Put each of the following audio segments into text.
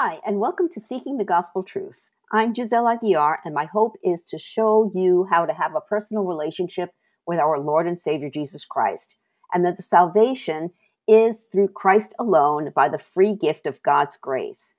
Hi, and welcome to Seeking the Gospel Truth. I'm Giselle Aguiar, and my hope is to show you how to have a personal relationship with our Lord and Savior Jesus Christ, and that the salvation is through Christ alone by the free gift of God's grace.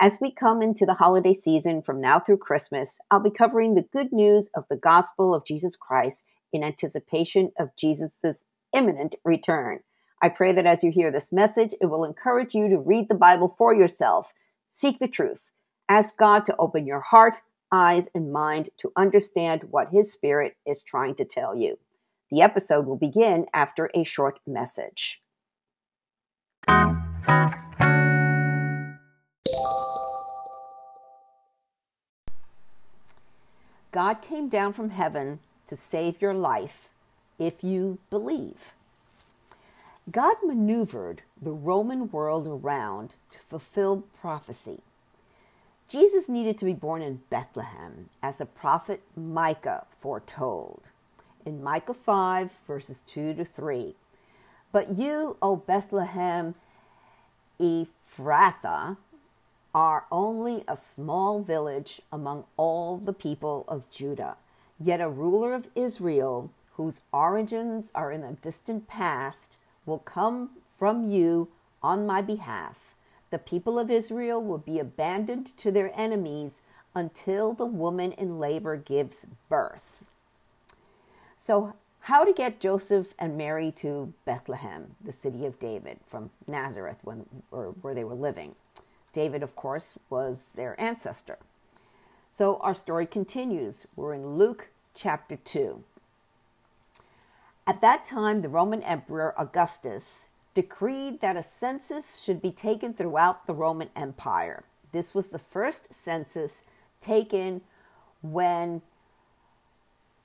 As we come into the holiday season from now through Christmas, I'll be covering the good news of the gospel of Jesus Christ in anticipation of Jesus' imminent return. I pray that as you hear this message, it will encourage you to read the Bible for yourself Seek the truth. Ask God to open your heart, eyes, and mind to understand what His Spirit is trying to tell you. The episode will begin after a short message. God came down from heaven to save your life if you believe. God maneuvered the Roman world around to fulfill prophecy. Jesus needed to be born in Bethlehem, as the prophet Micah foretold in Micah 5, verses 2 to 3. But you, O Bethlehem Ephrathah, are only a small village among all the people of Judah. Yet a ruler of Israel, whose origins are in the distant past, will come from you on my behalf. The people of Israel will be abandoned to their enemies until the woman in labor gives birth. So, how to get Joseph and Mary to Bethlehem, the city of David, from Nazareth, when, or where they were living. David, of course, was their ancestor. So our story continues. We're in Luke chapter 2. At that time, the Roman Emperor Augustus decreed that a census should be taken throughout the Roman Empire. This was the first census taken when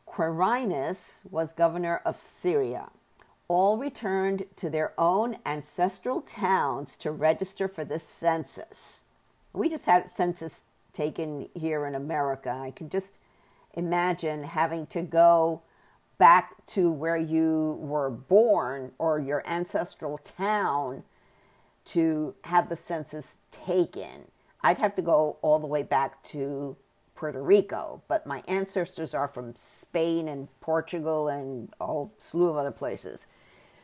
Quirinius was governor of Syria. All returned to their own ancestral towns to register for this census. We just had a census taken here in America. I can just imagine having to go back to where you were born or your ancestral town to have the census taken. I'd have to go all the way back to Puerto Rico, but my ancestors are from Spain and Portugal and a whole slew of other places.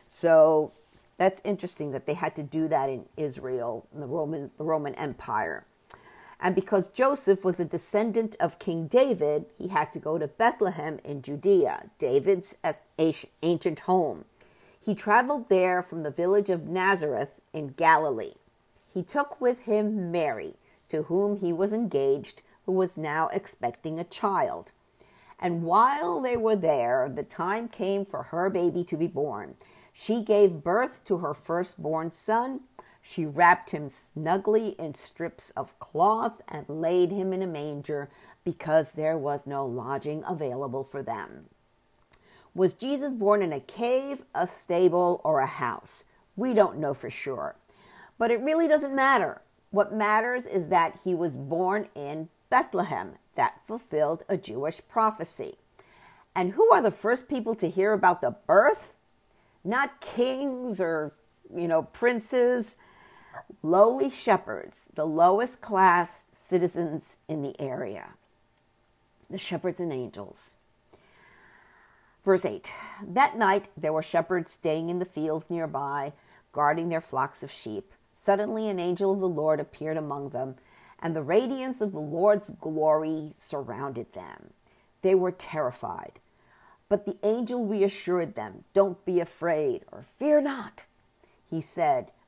So that's interesting that they had to do that in Israel, in the Roman, the Roman Empire. And because Joseph was a descendant of King David, he had to go to Bethlehem in Judea, David's ancient home. He traveled there from the village of Nazareth in Galilee. He took with him Mary, to whom he was engaged, who was now expecting a child. And while they were there, the time came for her baby to be born. She gave birth to her firstborn son she wrapped him snugly in strips of cloth and laid him in a manger because there was no lodging available for them. Was Jesus born in a cave, a stable, or a house? We don't know for sure. But it really doesn't matter. What matters is that he was born in Bethlehem. That fulfilled a Jewish prophecy. And who are the first people to hear about the birth? Not kings or, you know, princes lowly shepherds, the lowest class citizens in the area, the shepherds and angels. Verse 8 That night there were shepherds staying in the fields nearby, guarding their flocks of sheep. Suddenly an angel of the Lord appeared among them, and the radiance of the Lord's glory surrounded them. They were terrified. But the angel reassured them, Don't be afraid, or fear not. He said,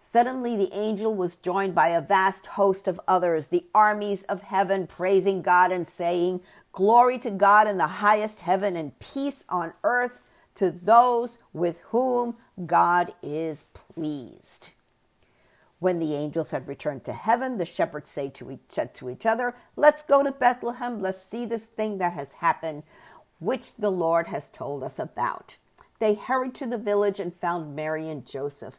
Suddenly, the angel was joined by a vast host of others, the armies of heaven, praising God and saying, Glory to God in the highest heaven and peace on earth to those with whom God is pleased. When the angels had returned to heaven, the shepherds say to each, said to each other, Let's go to Bethlehem. Let's see this thing that has happened, which the Lord has told us about. They hurried to the village and found Mary and Joseph,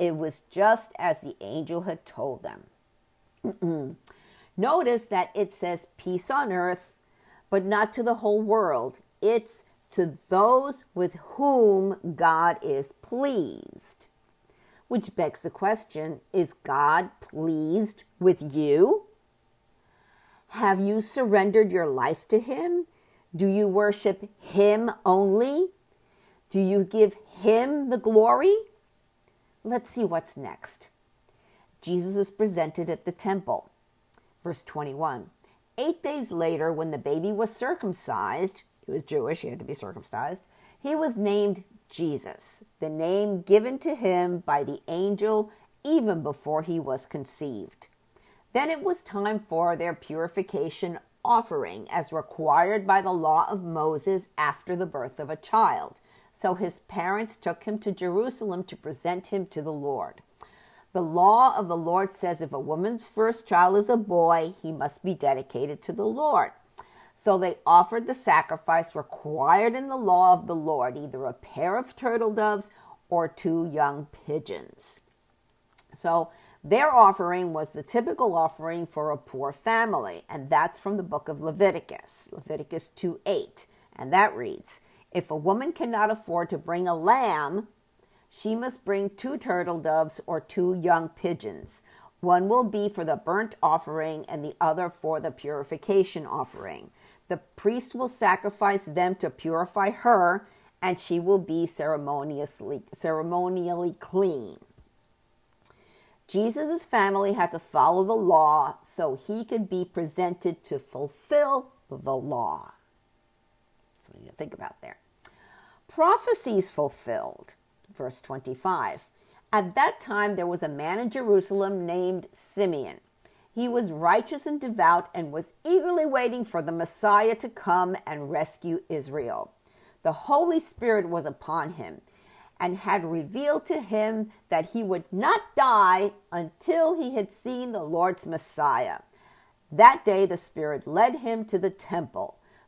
It was just as the angel had told them. Notice that it says peace on earth, but not to the whole world. It's to those with whom God is pleased. Which begs the question is God pleased with you? Have you surrendered your life to Him? Do you worship Him only? Do you give Him the glory? Let's see what's next. Jesus is presented at the temple. Verse 21. Eight days later, when the baby was circumcised, he was Jewish, he had to be circumcised, he was named Jesus, the name given to him by the angel even before he was conceived. Then it was time for their purification offering, as required by the law of Moses after the birth of a child. So his parents took him to Jerusalem to present him to the Lord. The law of the Lord says if a woman's first child is a boy, he must be dedicated to the Lord. So they offered the sacrifice required in the law of the Lord, either a pair of turtle doves or two young pigeons. So their offering was the typical offering for a poor family, and that's from the book of Leviticus, Leviticus 2 8. And that reads If a woman cannot afford to bring a lamb, she must bring two turtle doves or two young pigeons. One will be for the burnt offering, and the other for the purification offering. The priest will sacrifice them to purify her, and she will be ceremoniously, ceremonially clean. Jesus' family had to follow the law so he could be presented to fulfill the law. Need to think about there. Prophecies fulfilled. Verse 25. At that time, there was a man in Jerusalem named Simeon. He was righteous and devout and was eagerly waiting for the Messiah to come and rescue Israel. The Holy Spirit was upon him and had revealed to him that he would not die until he had seen the Lord's Messiah. That day the Spirit led him to the temple.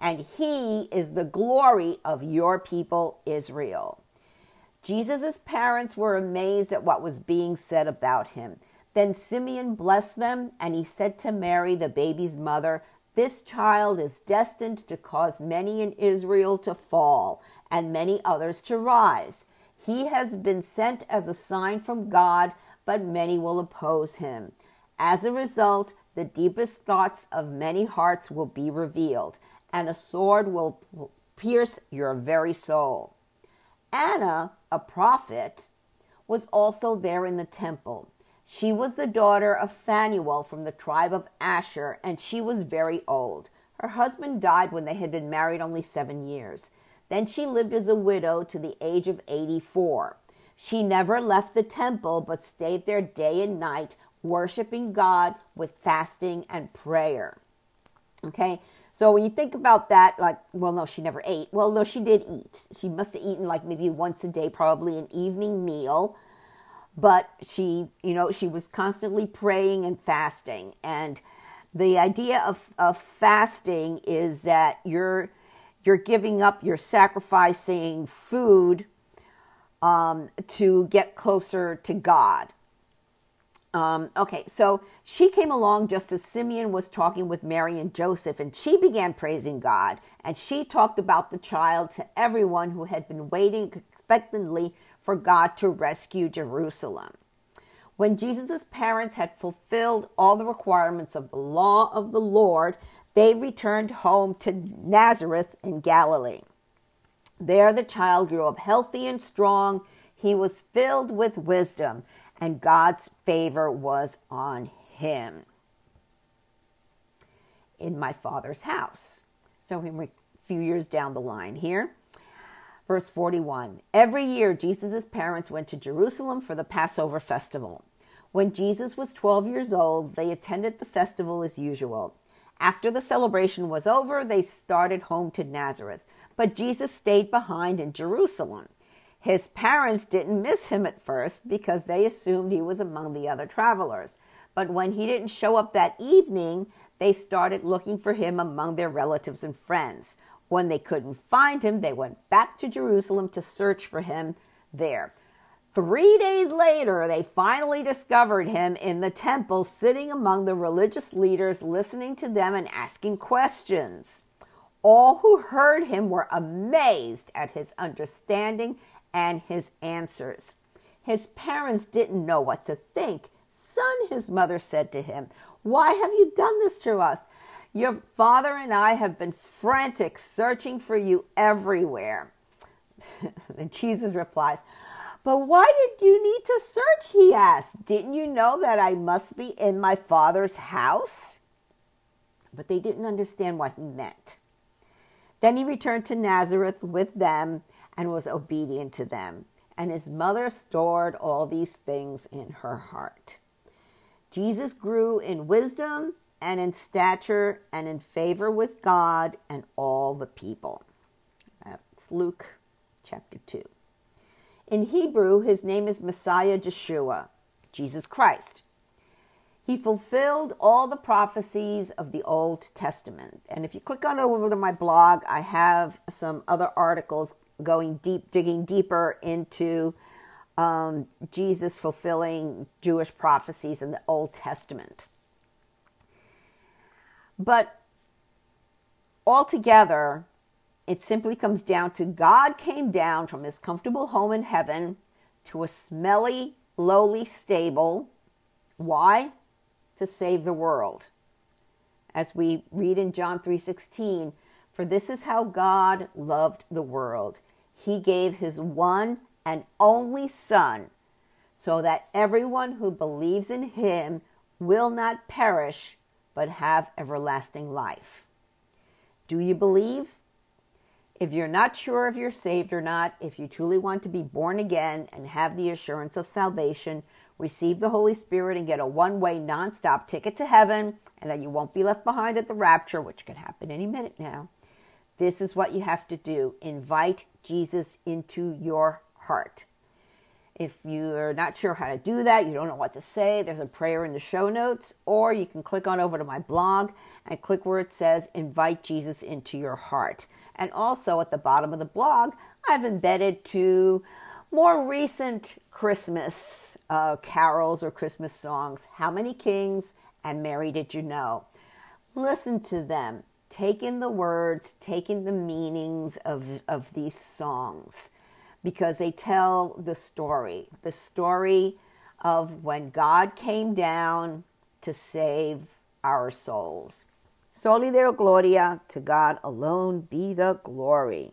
and he is the glory of your people, Israel. Jesus' parents were amazed at what was being said about him. Then Simeon blessed them, and he said to Mary, the baby's mother, This child is destined to cause many in Israel to fall, and many others to rise. He has been sent as a sign from God, but many will oppose him. As a result, the deepest thoughts of many hearts will be revealed, and a sword will pierce your very soul. Anna, a prophet, was also there in the temple. She was the daughter of Phanuel from the tribe of Asher, and she was very old. Her husband died when they had been married only seven years. Then she lived as a widow to the age of 84. She never left the temple, but stayed there day and night, worshiping God with fasting and prayer. Okay, so when you think about that, like, well, no, she never ate. Well, no, she did eat. She must have eaten like maybe once a day, probably an evening meal but she, you know, she was constantly praying and fasting. And the idea of, of fasting is that you're you're giving up, you're sacrificing food um, to get closer to God. Um, okay, so she came along just as Simeon was talking with Mary and Joseph, and she began praising God. And she talked about the child to everyone who had been waiting expectantly for God to rescue Jerusalem. When Jesus' parents had fulfilled all the requirements of the law of the Lord, they returned home to Nazareth in Galilee. There the child grew up healthy and strong. He was filled with wisdom, and God's favor was on him. In my father's house. So a few years down the line here. Verse 41 Every year, Jesus' parents went to Jerusalem for the Passover festival. When Jesus was 12 years old, they attended the festival as usual. After the celebration was over, they started home to Nazareth. But Jesus stayed behind in Jerusalem. His parents didn't miss him at first because they assumed he was among the other travelers. But when he didn't show up that evening, they started looking for him among their relatives and friends. When they couldn't find him, they went back to Jerusalem to search for him there. Three days later, they finally discovered him in the temple, sitting among the religious leaders, listening to them and asking questions. All who heard him were amazed at his understanding and his answers. His parents didn't know what to think. Son, his mother said to him, Why have you done this to us? Your father and I have been frantic, searching for you everywhere. and Jesus replies, but why did you need to search? He asked. Didn't you know that I must be in my father's house? But they didn't understand what he meant. Then he returned to Nazareth with them and was obedient to them. And his mother stored all these things in her heart. Jesus grew in wisdom and in stature and in favor with God and all the people. That's Luke chapter 2. In Hebrew, his name is Messiah Jeshua, Jesus Christ. He fulfilled all the prophecies of the Old Testament. And if you click on over to my blog, I have some other articles going deep, digging deeper into um, Jesus fulfilling Jewish prophecies in the Old Testament. But altogether, it simply comes down to God came down from his comfortable home in heaven to a smelly, lowly stable. Why? To save the world. As we read in John 3:16, for this is how God loved the world. He gave his one and only son so that everyone who believes in him will not perish but have everlasting life. Do you believe? If you're not sure if you're saved or not, if you truly want to be born again and have the assurance of salvation, receive the Holy Spirit and get a one way, non stop ticket to heaven, and that you won't be left behind at the rapture, which can happen any minute now. This is what you have to do invite Jesus into your heart. If you're not sure how to do that, you don't know what to say, there's a prayer in the show notes, or you can click on over to my blog and click where it says invite Jesus into your heart. And also at the bottom of the blog, I've embedded two more recent Christmas uh, carols or Christmas songs How Many Kings and Mary Did You Know? Listen to them. Take in the words, take in the meanings of, of these songs because they tell the story the story of when God came down to save our souls. Soli Deo Gloria, to God alone be the glory.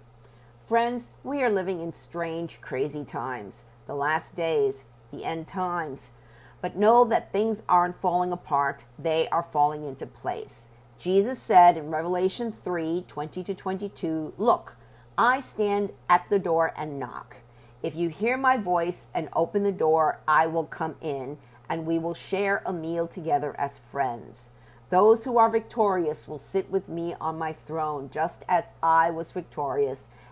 Friends, we are living in strange, crazy times, the last days, the end times. But know that things aren't falling apart, they are falling into place. Jesus said in Revelation 3 20 to 22, Look, I stand at the door and knock. If you hear my voice and open the door, I will come in and we will share a meal together as friends. Those who are victorious will sit with me on my throne, just as I was victorious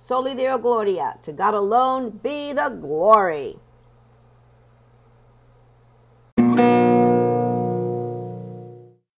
Soli Deo Gloria, to God alone be the glory.